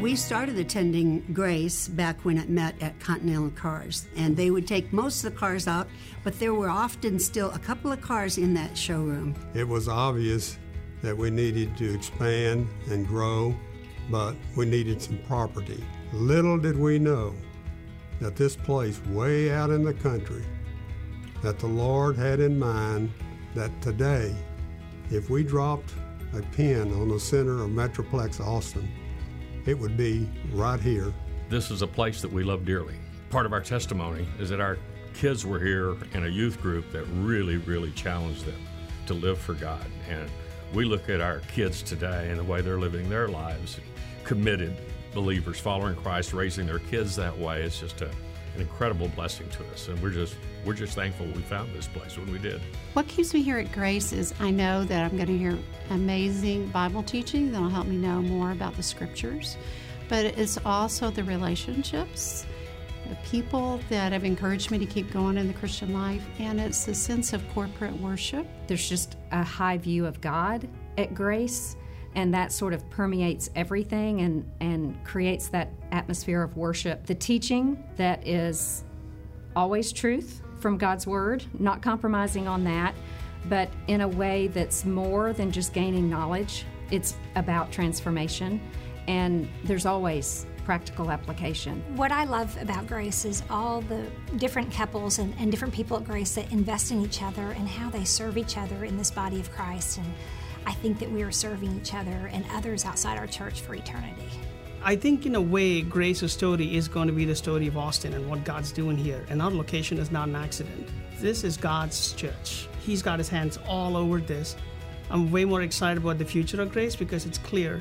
We started attending Grace back when it met at Continental Cars, and they would take most of the cars out, but there were often still a couple of cars in that showroom. It was obvious that we needed to expand and grow, but we needed some property. Little did we know that this place, way out in the country, that the Lord had in mind that today, if we dropped a pin on the center of Metroplex Austin, it would be right here. This is a place that we love dearly. Part of our testimony is that our kids were here in a youth group that really, really challenged them to live for God. And we look at our kids today and the way they're living their lives, committed believers following Christ, raising their kids that way. It's just a, an incredible blessing to us. And we're just we're just thankful we found this place when we did. What keeps me here at Grace is I know that I'm going to hear amazing Bible teaching that'll help me know more about the scriptures, but it's also the relationships, the people that have encouraged me to keep going in the Christian life, and it's the sense of corporate worship. There's just a high view of God at Grace and that sort of permeates everything and, and creates that atmosphere of worship. The teaching that is always truth, from God's Word, not compromising on that, but in a way that's more than just gaining knowledge. It's about transformation, and there's always practical application. What I love about Grace is all the different couples and, and, different people at Grace that invest in each other and how they serve each other in this body of Christ. And I think that we are serving each other and others outside our church for eternity. I think, in a way, Grace's story is going to be the story of Austin and what God's doing here. And our location is not an accident. This is God's church. He's got his hands all over this. I'm way more excited about the future of Grace because it's clear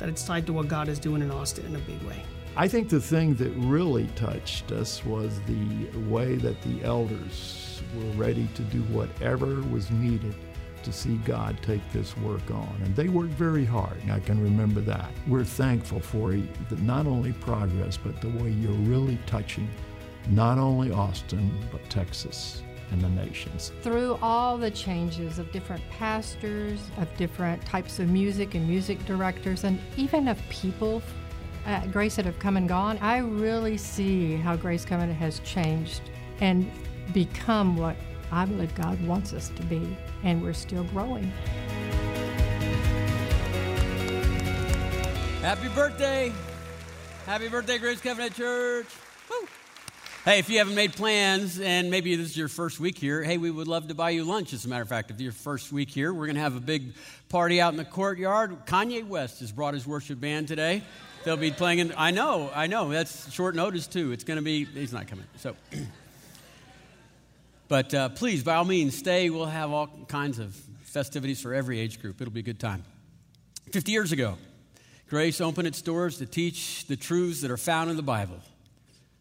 that it's tied to what God is doing in Austin in a big way. I think the thing that really touched us was the way that the elders were ready to do whatever was needed to see God take this work on. And they worked very hard, and I can remember that. We're thankful for not only progress, but the way you're really touching not only Austin, but Texas and the nations. Through all the changes of different pastors, of different types of music and music directors, and even of people at Grace that have come and gone, I really see how Grace Covenant has changed and become what I believe God wants us to be, and we're still growing. Happy birthday! Happy birthday, Grace Covenant Church! Hey, if you haven't made plans and maybe this is your first week here, hey, we would love to buy you lunch. As a matter of fact, if you're first week here, we're going to have a big party out in the courtyard. Kanye West has brought his worship band today. They'll be playing in, I know, I know, that's short notice too. It's going to be, he's not coming. So, But uh, please, by all means, stay. We'll have all kinds of festivities for every age group. It'll be a good time. 50 years ago, Grace opened its doors to teach the truths that are found in the Bible.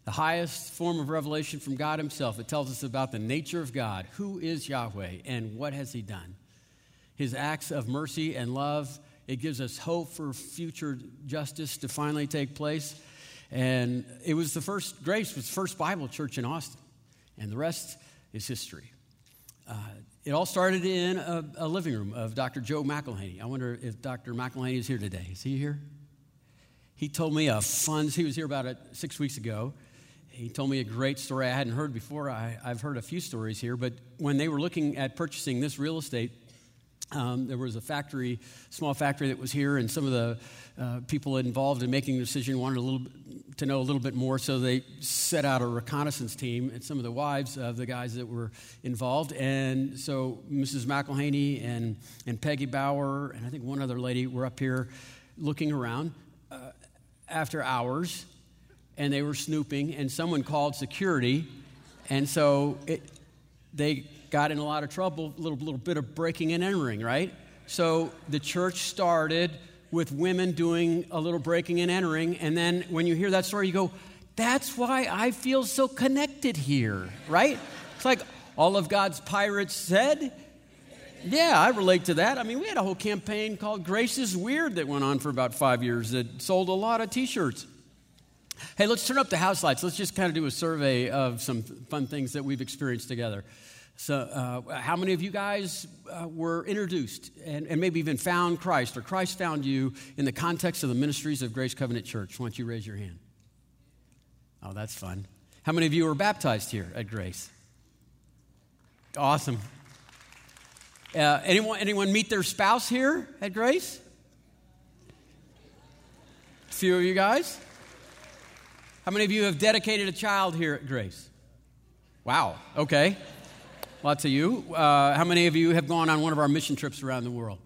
The highest form of revelation from God Himself. It tells us about the nature of God, who is Yahweh, and what has He done. His acts of mercy and love. It gives us hope for future justice to finally take place. And it was the first, Grace was the first Bible church in Austin. And the rest is history. Uh, it all started in a, a, living room of Dr. Joe McElhaney. I wonder if Dr. McElhaney is here today. Is he here? He told me a fun, he was here about a, six weeks ago. He told me a great story I hadn't heard before. I, I've heard a few stories here, but when they were looking at purchasing this real estate, um, there was a factory, small factory that was here, and some of the uh, people involved in making the decision wanted a little to know a little bit more, so they set out a reconnaissance team and some of the wives of the guys that were involved. And so Mrs. McElhaney and, and Peggy Bauer and I think one other lady were up here looking around uh, after hours, and they were snooping, and someone called security, and so it, they got in a lot of trouble, a little, little bit of breaking and entering, right? So the church started with women doing a little breaking and entering, and then when you hear that story, you go, that's why I feel so connected here, right? It's like all of God's pirates said. Yeah, I relate to that. I mean, we had a whole campaign called Grace is Weird that went on for about five years that sold a lot of t shirts. Hey, let's turn up the house lights. Let's just kind of do a survey of some fun things that we've experienced together. So, uh, how many of you guys uh, were introduced and, and, maybe even found Christ or Christ found you in the context of the ministries of Grace Covenant Church? Why don't you raise your hand? Oh, that's fun. How many of you were baptized here at Grace? Awesome. Uh, anyone, anyone meet their spouse here at Grace? A few of you guys? How many of you have dedicated a child here at Grace? Wow, okay. Lots of you. Uh, how many of you have gone on one of our mission trips around the world?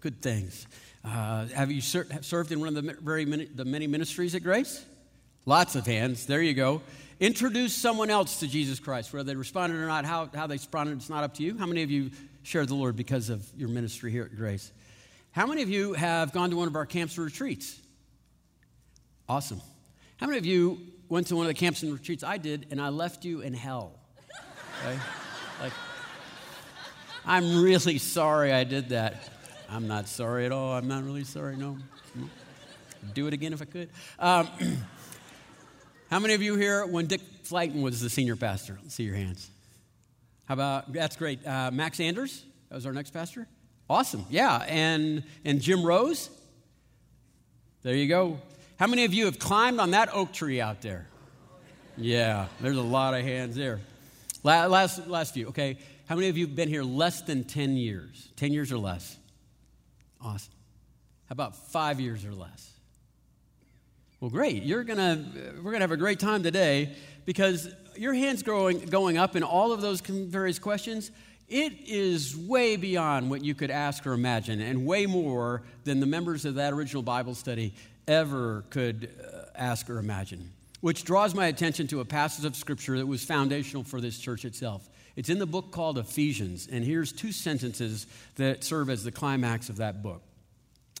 Good things. Uh, have you ser- served in one of the very many, the many ministries at Grace? Lots of hands. There you go. Introduce someone else to Jesus Christ, whether they responded or not. How, how they responded, it's not up to you. How many of you shared the Lord because of your ministry here at Grace? How many of you have gone to one of our camps or retreats? Awesome. How many of you went to one of the camps and retreats I did and I left you in hell? Okay? Like, I'm really sorry I did that. I'm not sorry at all. I'm not really sorry, no. Do it again if I could. Um, how many of you here when Dick Flighton was the senior pastor? Let's see your hands. How about, that's great. Uh, Max Anders, that was our next pastor. Awesome, yeah. And, and Jim Rose? There you go. How many of you have climbed on that oak tree out there? Yeah, there's a lot of hands there. Last, last few, okay. How many of you have been here less than 10 years? 10 years or less? Awesome. How about five years or less? Well, great. You're gonna, we're gonna have a great time today because your hands growing, going up in all of those various questions, it is way beyond what you could ask or imagine, and way more than the members of that original Bible study ever could uh, ask or imagine which draws my attention to a passage of scripture that was foundational for this church itself. It's in the book called Ephesians, and here's two sentences that serve as the climax of that book.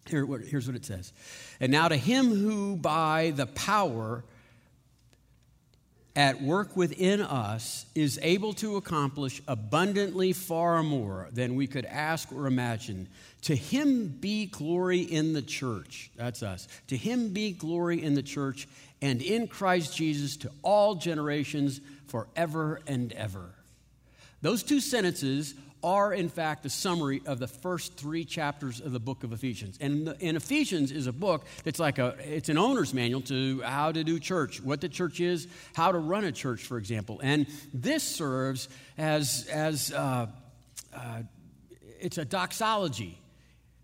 Here, here's what it says And now to him who by the power at work within us is able to accomplish abundantly far more than we could ask or imagine. To him be glory in the church. That's us. To him be glory in the church and in Christ Jesus to all generations forever and ever. Those two sentences are, in fact, the summary of the first three chapters of the book of Ephesians. And, and Ephesians is a book that's like a, it's an owner's manual to how to do church, what the church is, how to run a church, for example. And this serves as, as uh, uh, it's a doxology.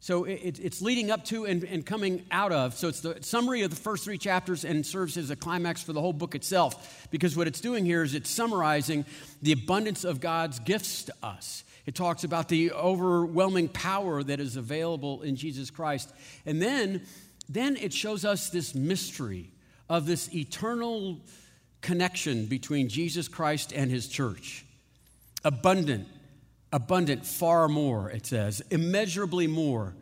So it, it's leading up to and, and, coming out of. So it's the summary of the first three chapters and serves as a climax for the whole book itself. Because what it's doing here is it's summarizing the abundance of God's gifts to us. It talks about the overwhelming power that is available in Jesus Christ. And then, then it shows us this mystery of this eternal connection between Jesus Christ and his church. Abundant abundant, far more, it says, immeasurably more.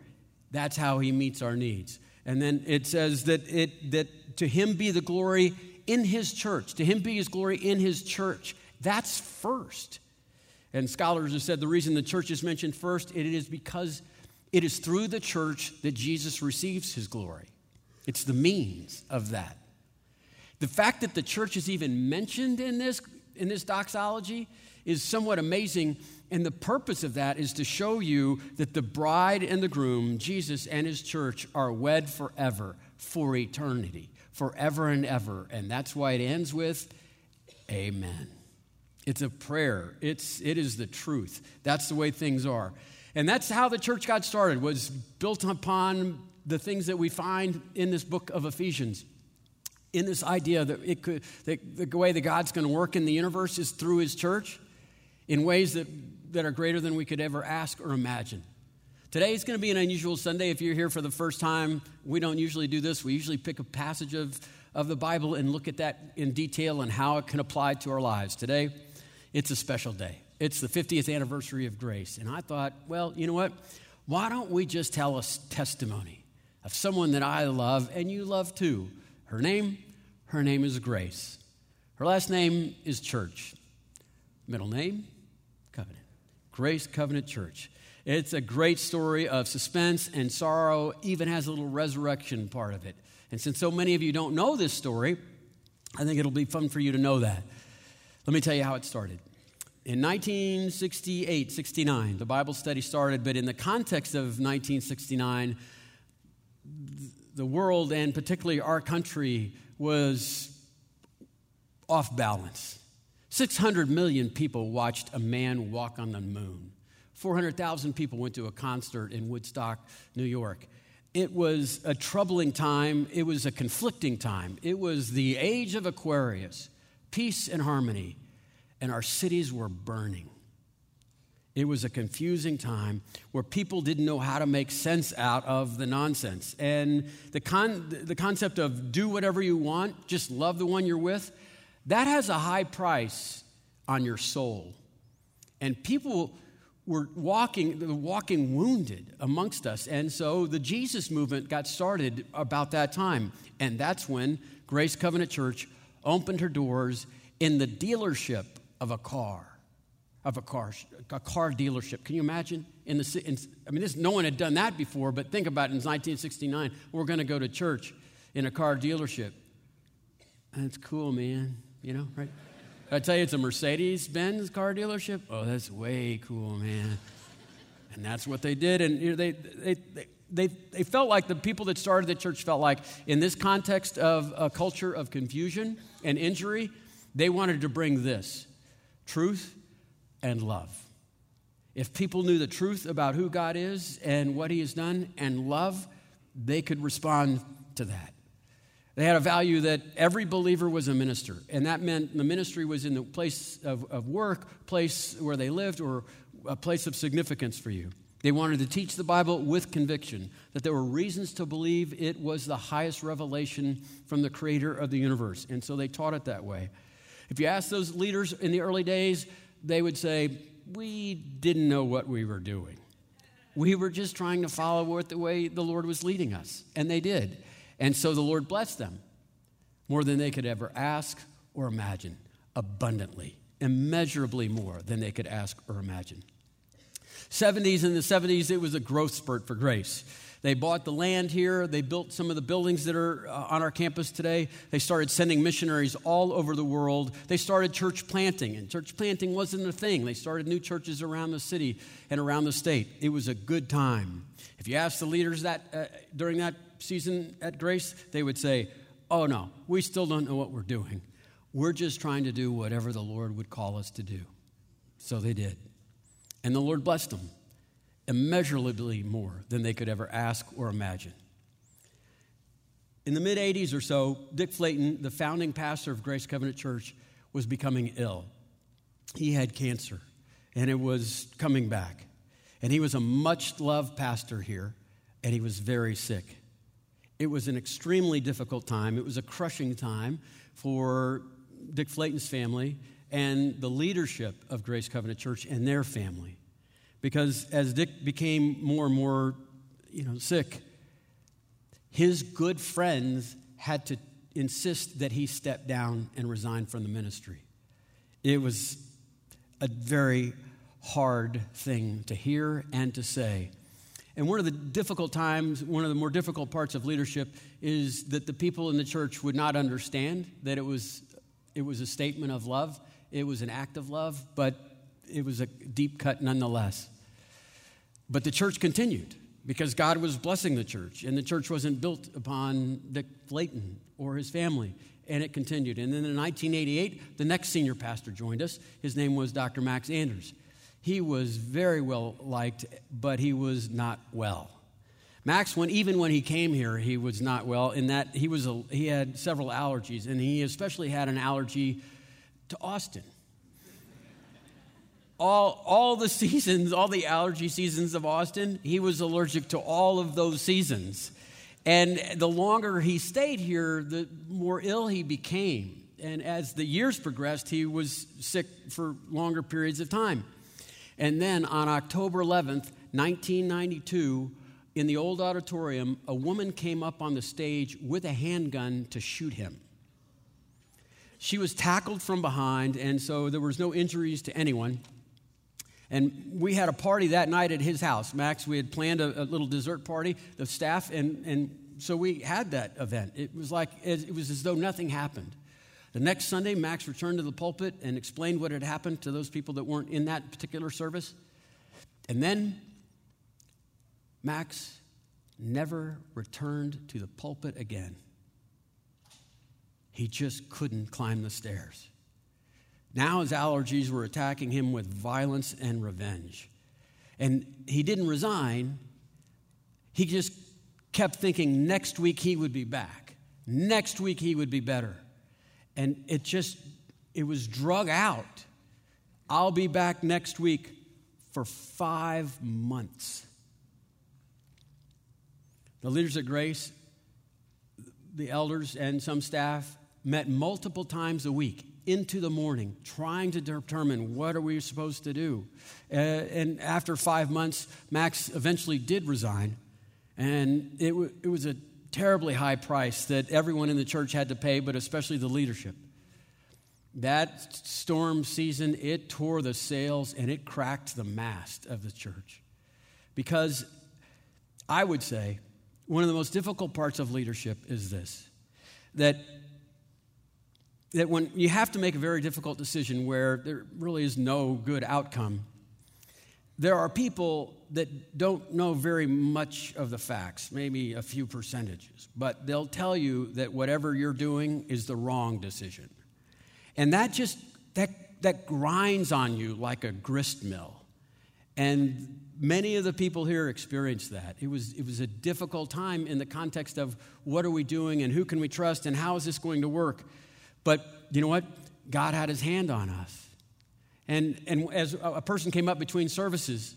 That's how he meets our needs. And then it says that, it, that to him be the glory in his church, to him be his glory in his church. That's first. And scholars have said the reason the church is mentioned first, it is because it is through the church that Jesus receives his glory. It's the means of that. The fact that the church is even mentioned in this, in this doxology is somewhat amazing and the purpose of that is to show you that the bride and the groom, Jesus and his church, are wed forever, for eternity, forever and ever. And that's why it ends with Amen. It's a prayer. It's, it is the truth. That's the way things are. And that's how the church got started, was built upon the things that we find in this book of Ephesians. In this idea that it could that the way that God's going to work in the universe is through his church in ways that that are greater than we could ever ask or imagine. Today is going to be an unusual Sunday. If you're here for the first time, we don't usually do this. We usually pick a passage of, of the Bible and look at that in detail and how it can apply to our lives. Today, it's a special day. It's the 50th anniversary of grace. And I thought, well, you know what? Why don't we just tell a testimony of someone that I love and you love too? Her name, her name is Grace. Her last name is Church. Middle name, Grace Covenant Church. It's a great story of suspense and sorrow, even has a little resurrection part of it. And since so many of you don't know this story, I think it'll be fun for you to know that. Let me tell you how it started. In 1968 69, the Bible study started, but in the context of 1969, the world and particularly our country was off balance. 600 million people watched a man walk on the moon. 400,000 people went to a concert in Woodstock, New York. It was a troubling time. It was a conflicting time. It was the age of Aquarius, peace and harmony, and our cities were burning. It was a confusing time where people didn't know how to make sense out of the nonsense. And the, con- the concept of do whatever you want, just love the one you're with, that has a high price on your soul. And people were walking, walking wounded amongst us. And so the Jesus movement got started about that time. And that's when Grace Covenant Church opened her doors in the dealership of a car, of a car, a car dealership. Can you imagine? In the, in, I mean, this, no one had done that before, but think about it. In 1969, we're going to go to church in a car dealership. That's cool, man. You know, right? I tell you, it's a Mercedes Benz car dealership. Oh, that's way cool, man. And that's what they did. And you know, they, they, they, they felt like the people that started the church felt like, in this context of a culture of confusion and injury, they wanted to bring this truth and love. If people knew the truth about who God is and what He has done and love, they could respond to that. They had a value that every believer was a minister, and that meant the ministry was in the place of, of work, place where they lived, or a place of significance for you. They wanted to teach the Bible with conviction, that there were reasons to believe it was the highest revelation from the creator of the universe, and so they taught it that way. If you ask those leaders in the early days, they would say, We didn't know what we were doing. We were just trying to follow it the way the Lord was leading us, and they did. And so the Lord blessed them more than they could ever ask or imagine, abundantly, immeasurably more than they could ask or imagine. 70s in the 70s, it was a growth spurt for Grace. They bought the land here. They built some of the buildings that are uh, on our campus today. They started sending missionaries all over the world. They started church planting, and church planting wasn't a thing. They started new churches around the city and around the state. It was a good time. If you ask the leaders that uh, during that season at Grace, they would say, Oh, no, we still don't know what we're doing. We're just trying to do whatever the Lord would call us to do. So they did. And the Lord blessed them immeasurably more than they could ever ask or imagine. In the mid 80s or so, Dick Flayton, the founding pastor of Grace Covenant Church, was becoming ill. He had cancer, and it was coming back. And he was a much loved pastor here, and he was very sick. It was an extremely difficult time. It was a crushing time for Dick Flayton's family and the leadership of Grace Covenant Church and their family. Because as Dick became more and more, you know, sick, his good friends had to insist that he step down and resign from the ministry. It was a very hard thing to hear and to say. And one of the difficult times, one of the more difficult parts of leadership is that the people in the church would not understand that it was, it was a statement of love, it was an act of love, but it was a deep cut nonetheless. But the church continued because God was blessing the church, and the church wasn't built upon Dick Flayton or his family, and it continued. And then in 1988, the next senior pastor joined us. His name was Dr. Max Anders. He was very well liked, but he was not well. Max, when even when he came here, he was not well. In that he was a, he had several allergies, and he especially had an allergy to Austin. All, all the seasons, all the allergy seasons of Austin, he was allergic to all of those seasons. And the longer he stayed here, the more ill he became. And as the years progressed, he was sick for longer periods of time. And then on October 11th, 1992, in the old auditorium, a woman came up on the stage with a handgun to shoot him. She was tackled from behind, and so there was no injuries to anyone. And we had a party that night at his house. Max, we had planned a, a little dessert party, the staff, and, and so we had that event. It was like, it was as though nothing happened. The next Sunday, Max returned to the pulpit and explained what had happened to those people that weren't in that particular service. And then Max never returned to the pulpit again. He just couldn't climb the stairs. Now his allergies were attacking him with violence and revenge. And he didn't resign, he just kept thinking next week he would be back. Next week he would be better. And it just, it was drug out. I'll be back next week for five months. The leaders of Grace, the elders, and some staff met multiple times a week into the morning trying to determine what are we supposed to do uh, and after five months max eventually did resign and it, w- it was a terribly high price that everyone in the church had to pay but especially the leadership that storm season, it tore the sails and it cracked the mast of the church. Because I would say one of the most difficult parts of leadership is this that, that when you have to make a very difficult decision where there really is no good outcome, there are people that don't know very much of the facts, maybe a few percentages, but they'll tell you that whatever you're doing is the wrong decision. And that just that that grinds on you like a grist mill. And many of the people here experienced that. It was it was a difficult time in the context of what are we doing and who can we trust and how is this going to work? But you know what? God had his hand on us. And, and as a person came up between services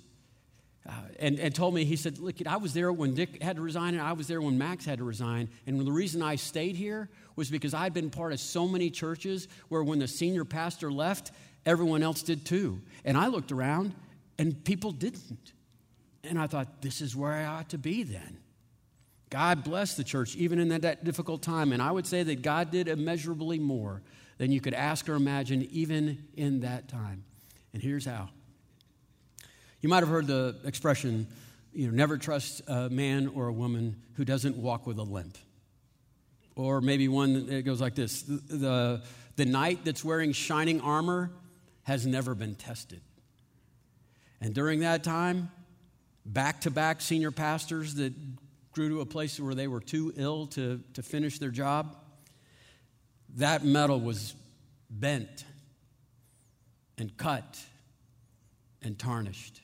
uh, and, and told me, he said, Look, I was there when Dick had to resign, and I was there when Max had to resign. And the reason I stayed here was because I'd been part of so many churches where when the senior pastor left, everyone else did too. And I looked around, and people didn't. And I thought, This is where I ought to be then. God bless the church, even in that, that difficult time. And I would say that God did immeasurably more than you could ask or imagine, even in that time. And here's how. You might have heard the expression, you know, never trust a man or a woman who doesn't walk with a limp. Or maybe one that goes like this the, the, the knight that's wearing shining armor has never been tested. And during that time, back to back senior pastors that grew to a place where they were too ill to, to finish their job, that metal was bent and cut and tarnished.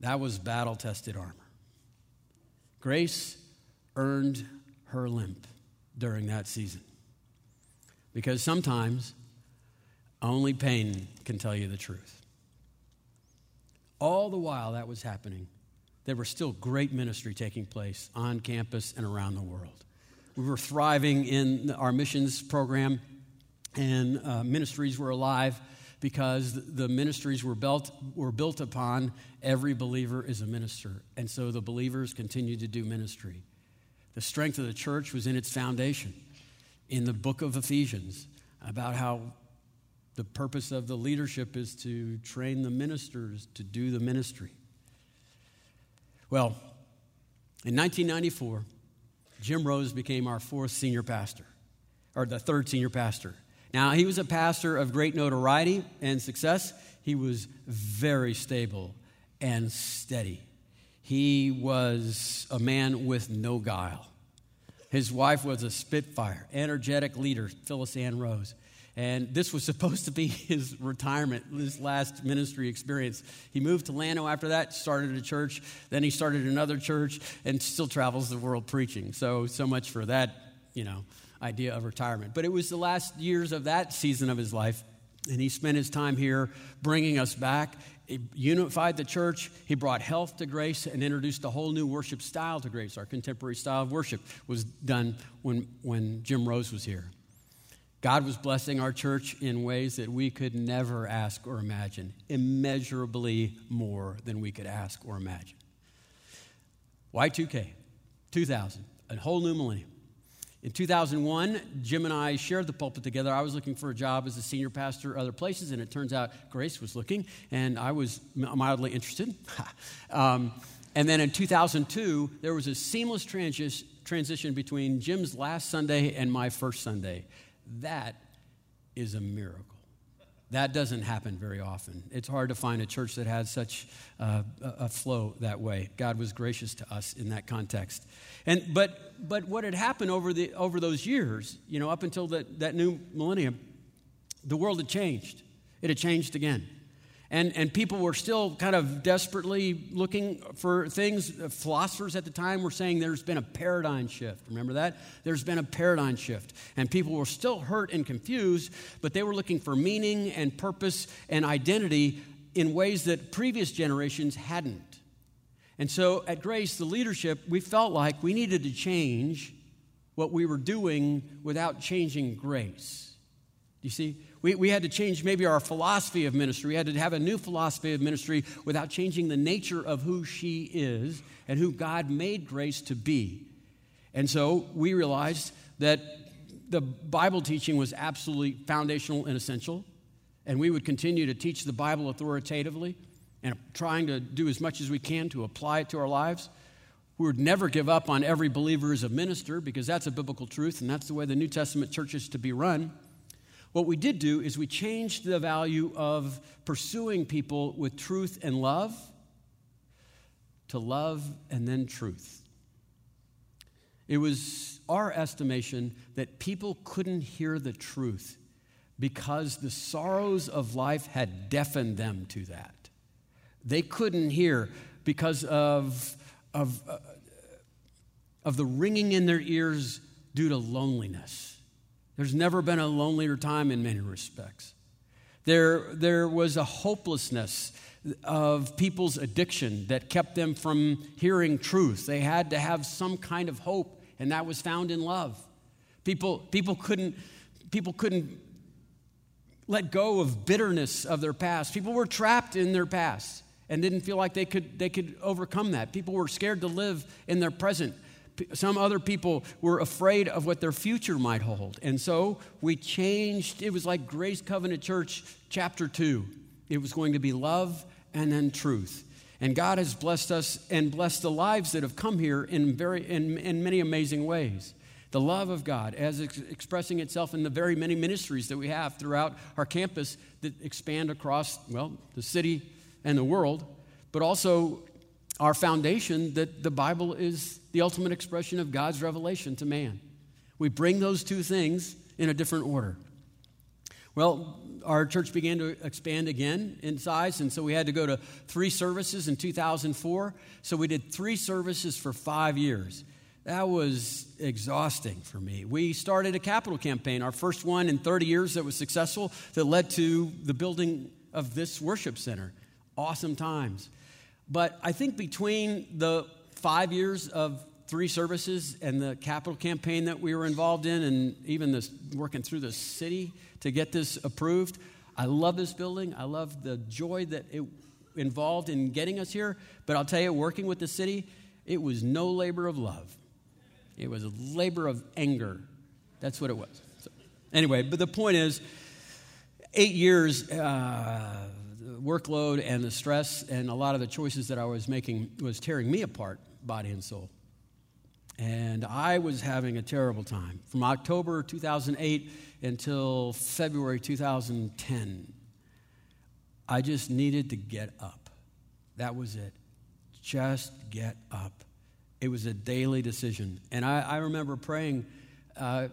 That was battle tested armor. Grace earned her limp during that season. Because sometimes only pain can tell you the truth. All the while that was happening, there were still great ministry taking place on campus and around the world. We were thriving in our missions program, and uh, ministries were alive because the ministries were built, were built upon every believer is a minister. And so the believers continued to do ministry. The strength of the church was in its foundation in the book of Ephesians about how the purpose of the leadership is to train the ministers to do the ministry. Well, in 1994, Jim Rose became our fourth senior pastor, or the third senior pastor. Now, he was a pastor of great notoriety and success. He was very stable and steady. He was a man with no guile. His wife was a spitfire, energetic leader, Phyllis Ann Rose. And this was supposed to be his retirement, his last ministry experience. He moved to Llano after that, started a church, then he started another church, and still travels the world preaching. So, so much for that, you know, idea of retirement. But it was the last years of that season of his life, and he spent his time here bringing us back. He unified the church. He brought health to grace and introduced a whole new worship style to grace. Our contemporary style of worship was done when, when Jim Rose was here. God was blessing our church in ways that we could never ask or imagine, immeasurably more than we could ask or imagine. Y2K, 2000, a whole new millennium. In 2001, Jim and I shared the pulpit together. I was looking for a job as a senior pastor other places, and it turns out Grace was looking, and I was mildly interested. um, and then in 2002, there was a seamless transi- transition between Jim's last Sunday and my first Sunday. That is a miracle. That doesn't happen very often. It's hard to find a church that has such uh, a flow that way. God was gracious to us in that context. And, but, but what had happened over, the, over those years, you know, up until that, that new millennium, the world had changed. It had changed again. And, and people were still kind of desperately looking for things. Philosophers at the time were saying there's been a paradigm shift. Remember that? There's been a paradigm shift. And people were still hurt and confused, but they were looking for meaning and purpose and identity in ways that previous generations hadn't. And so at Grace, the leadership, we felt like we needed to change what we were doing without changing grace. Do you see? We, we had to change maybe our philosophy of ministry. We had to have a new philosophy of ministry without changing the nature of who she is and who God made Grace to be. And so we realized that the Bible teaching was absolutely foundational and essential. And we would continue to teach the Bible authoritatively and trying to do as much as we can to apply it to our lives. We would never give up on every believer as a minister because that's a biblical truth and that's the way the New Testament church is to be run. What we did do is we changed the value of pursuing people with truth and love to love and then truth. It was our estimation that people couldn't hear the truth because the sorrows of life had deafened them to that. They couldn't hear because of, of, uh, of the ringing in their ears due to loneliness. There's never been a lonelier time in many respects. There, there was a hopelessness of people's addiction that kept them from hearing truth. They had to have some kind of hope, and that was found in love. People, people, couldn't, people couldn't let go of bitterness of their past. People were trapped in their past and didn't feel like they could, they could overcome that. People were scared to live in their present some other people were afraid of what their future might hold. And so we changed. It was like Grace Covenant Church, chapter two. It was going to be love and then truth. And God has blessed us and blessed the lives that have come here in, very, in, in many amazing ways. The love of God as ex- expressing itself in the very many ministries that we have throughout our campus that expand across, well, the city and the world, but also our foundation that the Bible is the ultimate expression of God's revelation to man. We bring those two things in a different order. Well, our church began to expand again in size, and so we had to go to three services in 2004. So we did three services for five years. That was exhausting for me. We started a capital campaign, our first one in 30 years that was successful, that led to the building of this worship center. Awesome times. But I think between the five years of three services and the capital campaign that we were involved in, and even this working through the city to get this approved, I love this building. I love the joy that it involved in getting us here. But I'll tell you, working with the city, it was no labor of love. It was a labor of anger. That's what it was. So, anyway, but the point is, eight years. Uh, workload and the stress and a lot of the choices that I was making was tearing me apart, body and soul. And I was having a terrible time. From October 2008 until February 2010, I just needed to get up. That was it. Just get up. It was a daily decision. And I, I remember praying uh,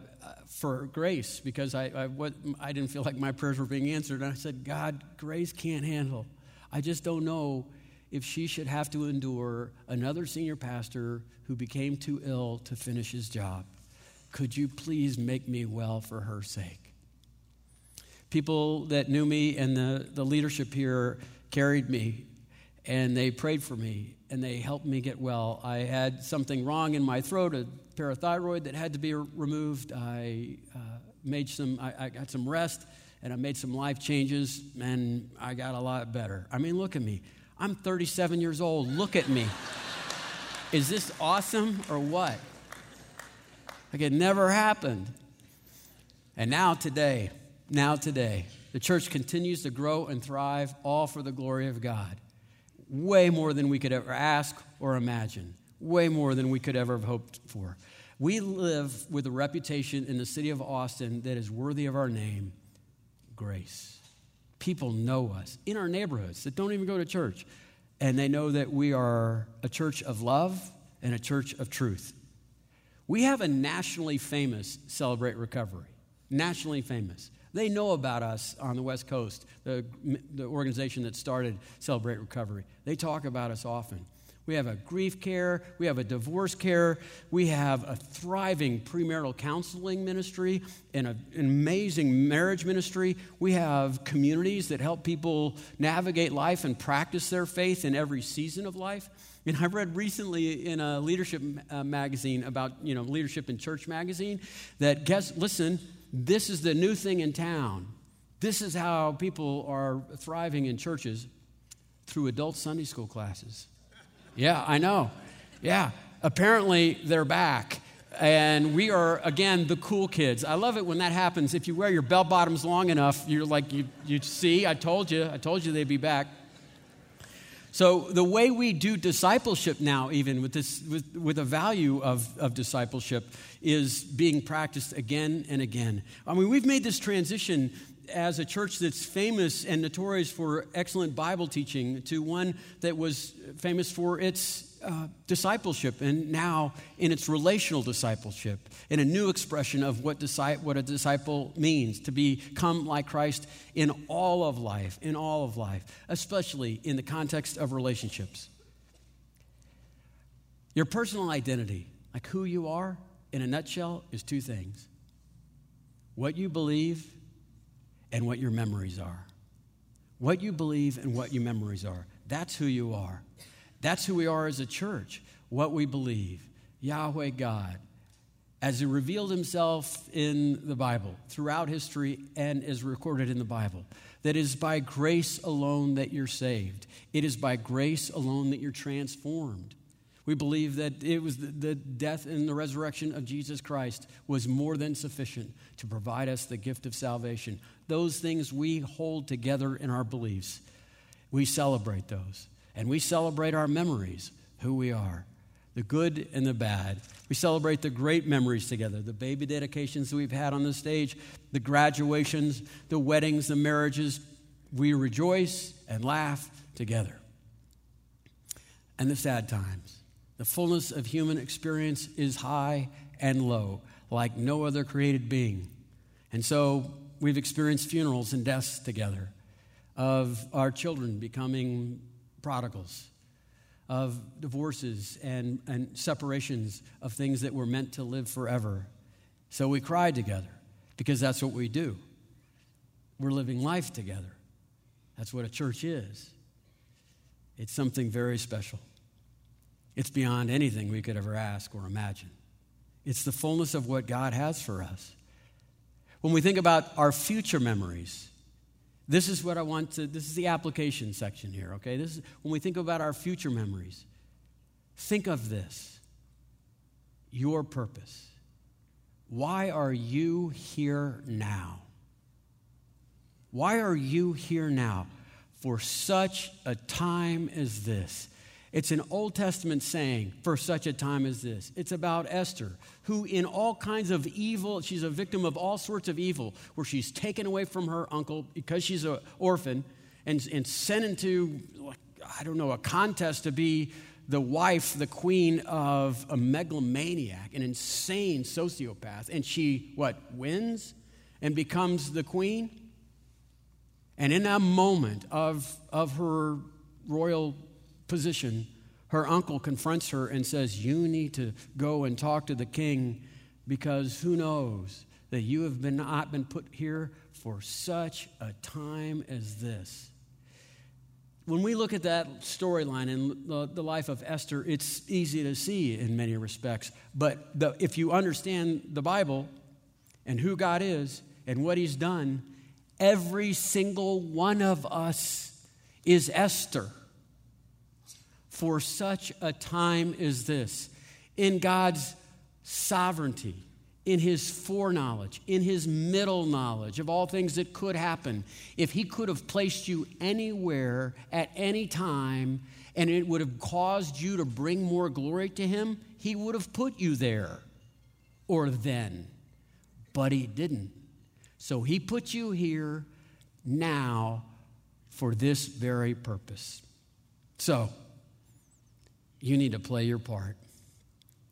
for grace because I, I, what, I didn't feel like my prayers were being answered. And I said, God, grace can't handle. I just don't know if she should have to endure another senior pastor who became too ill to finish his job. Could you please make me well for her sake? People that knew me and the, the leadership here carried me and they prayed for me and they helped me get well. I had something wrong in my throat, a parathyroid that had to be removed. I uh, made some, I, I got some rest and I made some life changes and I got a lot better. I mean, look at me. I'm 37 years old. Look at me. Is this awesome or what? Like it never happened. And now, today, now, today, the church continues to grow and thrive, all for the glory of God way more than we could ever ask or imagine, way more than we could ever have hoped for. We live with a reputation in the city of Austin that is worthy of our name, grace. People know us in our neighborhoods that don't even go to church, and they know that we are a church of love and a church of truth. We have a nationally famous Celebrate Recovery, nationally famous. They know about us on the West Coast, the, the organization that started Celebrate Recovery. They talk about us often. We have a grief care. We have a divorce care. We have a thriving premarital counseling ministry and an amazing marriage ministry. We have communities that help people navigate life and practice their faith in every season of life. And I read recently in a leadership uh, magazine about, you know, Leadership in Church magazine that guess, listen, this is the new thing in town. This is how people are thriving in churches through adult Sunday school classes. Yeah, I know. Yeah. Apparently, they're back. And we are, again, the cool kids. I love it when that happens. If you wear your bell bottoms long enough, you're like, you, you see, I told you, I told you they'd be back. So, the way we do discipleship now, even with, this, with, with the value of, of discipleship, is being practiced again and again. I mean, we've made this transition as a church that's famous and notorious for excellent Bible teaching to one that was famous for its uh, discipleship and now in its relational discipleship, in a new expression of what, disci- what a disciple means to become like Christ in all of life, in all of life, especially in the context of relationships. Your personal identity, like who you are, in a nutshell, is two things what you believe and what your memories are. What you believe and what your memories are. That's who you are. That's who we are as a church, what we believe. Yahweh God, as He revealed Himself in the Bible, throughout history, and is recorded in the Bible. That is by grace alone that you're saved. It is by grace alone that you're transformed. We believe that it was the, the, death and the resurrection of Jesus Christ was more than sufficient to provide us the gift of salvation. Those things we hold together in our beliefs. We celebrate those. And we celebrate our memories, who we are, the good and the bad. We celebrate the great memories together, the baby dedications that we've had on the stage, the graduations, the weddings, the marriages. We rejoice and laugh together. And the sad times. The fullness of human experience is high and low, like no other created being. And so we've experienced funerals and deaths together of our children becoming prodigals, of divorces and, and separations of things that were meant to live forever. So we cried together because that's what we do. We're living life together. That's what a church is. It's something very special. It's beyond anything we could ever ask or imagine. It's the fullness of what God has for us. When we think about our future memories, this is what I want to, this is the application section here, okay? This is when we think about our future memories. Think of this your purpose. Why are you here now? Why are you here now for such a time as this? It's an Old Testament saying for such a time as this. It's about Esther, who, in all kinds of evil, she's a victim of all sorts of evil, where she's taken away from her uncle because she's an orphan and, and sent into, I don't know, a contest to be the wife, the queen of a megalomaniac, an insane sociopath. And she, what, wins and becomes the queen? And in that moment of, of her royal position, her uncle confronts her and says, You need to go and talk to the king because who knows that you have been, not been put here for such a time as this. When we look at that storyline in the, life of Esther, it's easy to see in many respects. But the, if you understand the Bible and who God is and what He's done, every single one of us is Esther for such a time as this. In God's sovereignty, in his foreknowledge, in his middle knowledge of all things that could happen, if he could have placed you anywhere at any time and it would have caused you to bring more glory to him, he would have put you there or then. But he didn't. So he put you here now for this very purpose. So, you need to play your part.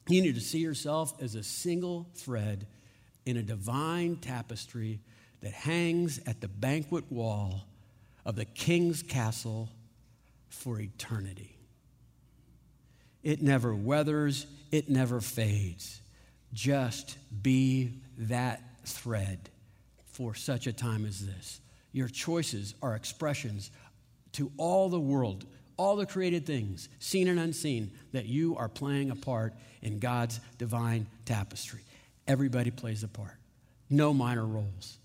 You need to see yourself as a single thread in a divine tapestry that hangs at the banquet wall of the king's castle for eternity. It never weathers, it never fades. Just be that thread for such a time as this. Your choices are expressions to all the world, all the created things, seen and unseen, that you are playing a part in God's divine tapestry. Everybody plays a part, no minor roles.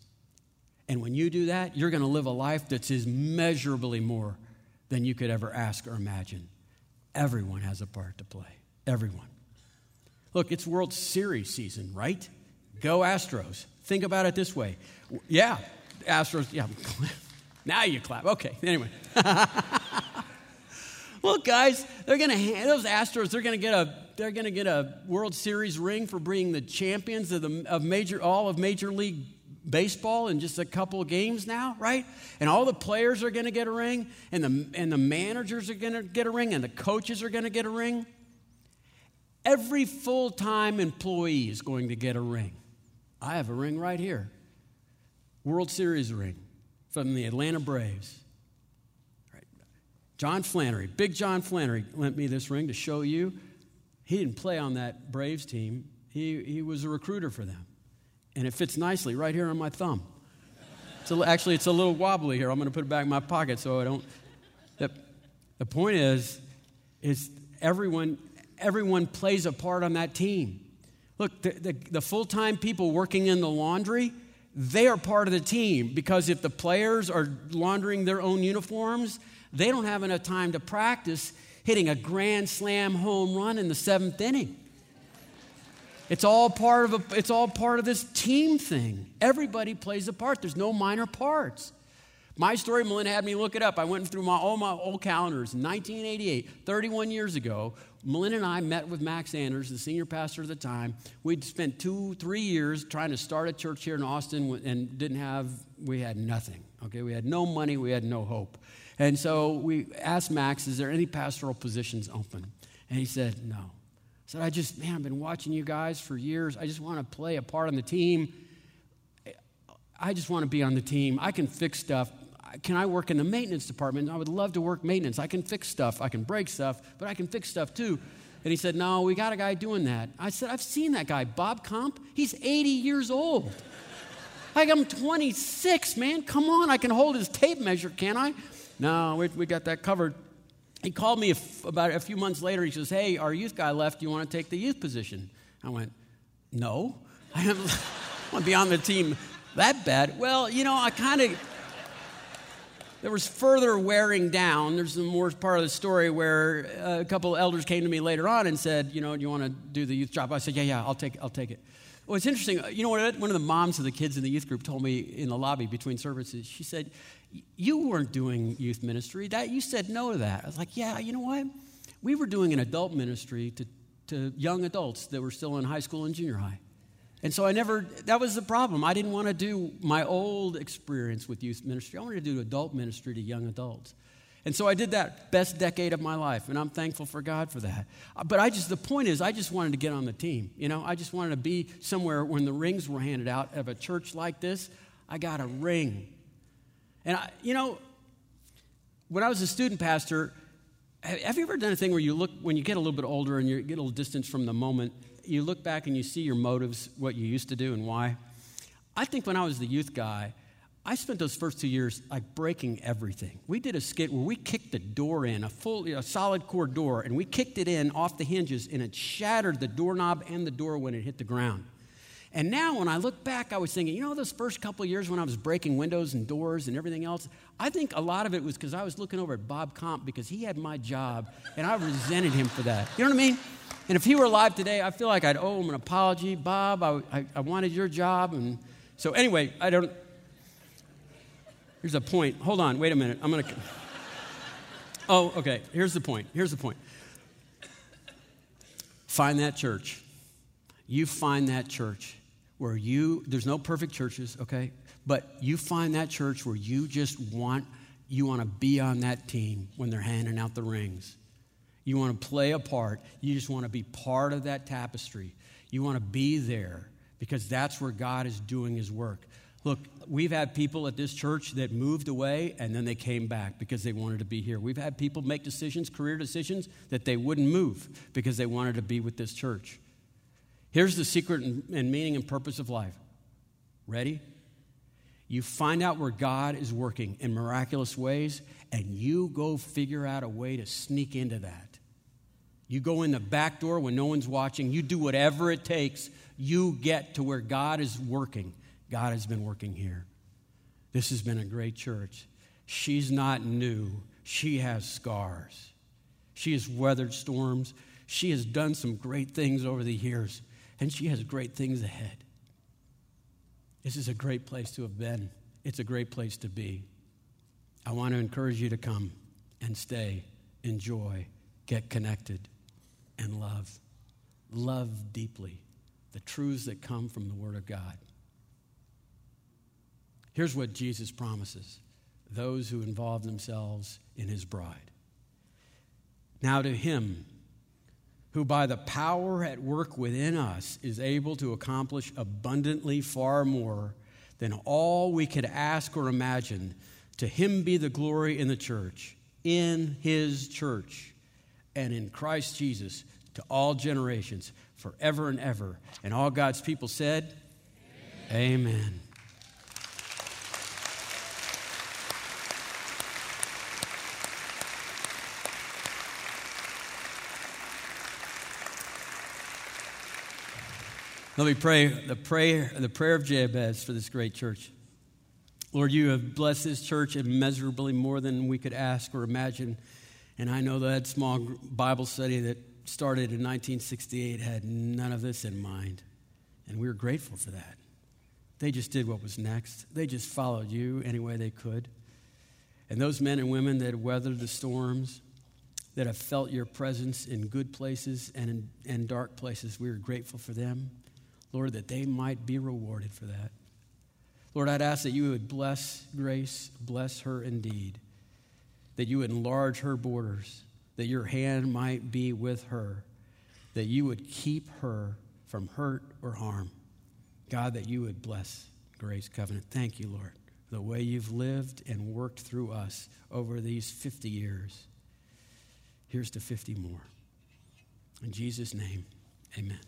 And when you do that, you're going to live a life that's immeasurably more than you could ever ask or imagine. Everyone has a part to play. Everyone. Look, it's World Series season, right? Go Astros. Think about it this way. Yeah, Astros. Yeah, now you clap. Okay, anyway. Look, guys, they're going to those Astros. They're going to get a they're going to get a World Series ring for being the champions of the of major all of Major League Baseball in just a couple of games now, right? And all the players are going to get a ring, and the and the managers are going to get a ring, and the coaches are going to get a ring. Every full time employee is going to get a ring. I have a ring right here World Series ring from the Atlanta Braves. John Flannery, big John Flannery, lent me this ring to show you. He didn't play on that Braves team, he, he was a recruiter for them. And it fits nicely right here on my thumb. It's a, actually, it's a little wobbly here. I'm going to put it back in my pocket so I don't. The, the point is, is everyone, everyone plays a part on that team. Look, the, the, the full time people working in the laundry, they are part of the team because if the players are laundering their own uniforms, they don't have enough time to practice hitting a grand slam home run in the seventh inning. It's all part of a, it's all part of this team thing. Everybody plays a part. There's no minor parts. My story, Melinda had me look it up. I went through my, all my old calendars. 1988, 31 years ago, Melinda and I met with Max Anders, the senior pastor at the time. We'd spent two, three years trying to start a church here in Austin and didn't have, we had nothing. Okay, we had no money, we had no hope. And so we asked Max, is there any pastoral positions open? And he said, no. I said, I just, man, I've been watching you guys for years. I just want to play a part on the team. I just want to be on the team. I can fix stuff can I work in the maintenance department? I would love to work maintenance. I can fix stuff. I can break stuff, but I can fix stuff too. And he said, No, we got a guy doing that. I said, I've seen that guy, Bob Comp. He's 80 years old. like, I'm 26, man. Come on, I can hold his tape measure, can I? No, we, we got that covered. He called me about a few months later. He says, Hey, our youth guy left. Do you want to take the youth position? I went, No. I want to be on the team that bad. Well, you know, I kind of there was further wearing down. There's some more part of the story where uh, a couple of elders came to me later on and said, you know, do you want to do the youth job? I said, yeah, yeah, I'll take, I'll take it. Well, it's interesting. Uh, you know what? One of the moms of the kids in the youth group told me in the lobby between services. She said, "You weren't doing youth ministry. That you said no to that." I was like, "Yeah, you know what? We were doing an adult ministry to to young adults that were still in high school and junior high." And so I never, that was the problem. I didn't want to do my old experience with youth ministry. I wanted to do adult ministry to young adults. And so I did that best decade of my life, and I'm thankful for God for that. Uh, but I just, the point is, I just wanted to get on the team. You know, I just wanted to be somewhere when the rings were handed out of a church like this. I got a ring. And, I, you know, when I was a student pastor, have you ever done a thing where you look, when you get a little bit older and you get a little distance from the moment, you look back and you see your motives, what you used to do and why. I think when I was the youth guy, I spent those first two years like breaking everything. We did a skit where we kicked the door in, a full, a solid core door, and we kicked it in off the hinges, and it shattered the doorknob and the door when it hit the ground. And now, when I look back, I was thinking, you know, those first couple years when I was breaking windows and doors and everything else, I think a lot of it was because I was looking over at Bob Comp because he had my job, and I resented him for that. You know what I mean? And if he were alive today, I feel like I'd owe him an apology. Bob, I, I, I wanted your job. And so, anyway, I don't. Here's a point. Hold on, wait a minute. I'm going to. Oh, okay. Here's the point. Here's the point. Find that church. You find that church where you, there's no perfect churches, okay? But you find that church where you just want you want to be on that team when they're handing out the rings. You want to play a part. You just want to be part of that tapestry. You want to be there because that's where God is doing his work. Look, we've had people at this church that moved away and then they came back because they wanted to be here. We've had people make decisions, career decisions, that they wouldn't move because they wanted to be with this church. Here's the secret and meaning and purpose of life. Ready? You find out where God is working in miraculous ways, and you go figure out a way to sneak into that. You go in the back door when no one's watching. You do whatever it takes. You get to where God is working. God has been working here. This has been a great church. She's not new, she has scars. She has weathered storms. She has done some great things over the years, and she has great things ahead. This is a great place to have been. It's a great place to be. I want to encourage you to come and stay, enjoy, get connected, and love. Love deeply the truths that come from the Word of God. Here's what Jesus promises those who involve themselves in his bride. Now, to him who by the power at work within us is able to accomplish abundantly far more than all we could ask or imagine, to him be the glory in the church, in his church, and in Christ Jesus to all generations, forever and ever. And all God's people said, Amen. Amen. Let me pray the prayer, the prayer of Jabez for this great church. Lord, you have blessed this church immeasurably more than we could ask or imagine. And I know that small Bible study that started in 1968 had none of this in mind. And we are grateful for that. They just did what was next, they just followed you any way they could. And those men and women that weathered the storms, that have felt your presence in good places and in and dark places, we are grateful for them. Lord, that they might be rewarded for that. Lord, I'd ask that you would bless Grace, bless her indeed, that you would enlarge her borders, that your hand might be with her, that you would keep her from hurt or harm. God, that you would bless Grace Covenant. Thank you, Lord, the way you've lived and worked through us over these 50 years. Here's to 50 more. In Jesus' name, amen.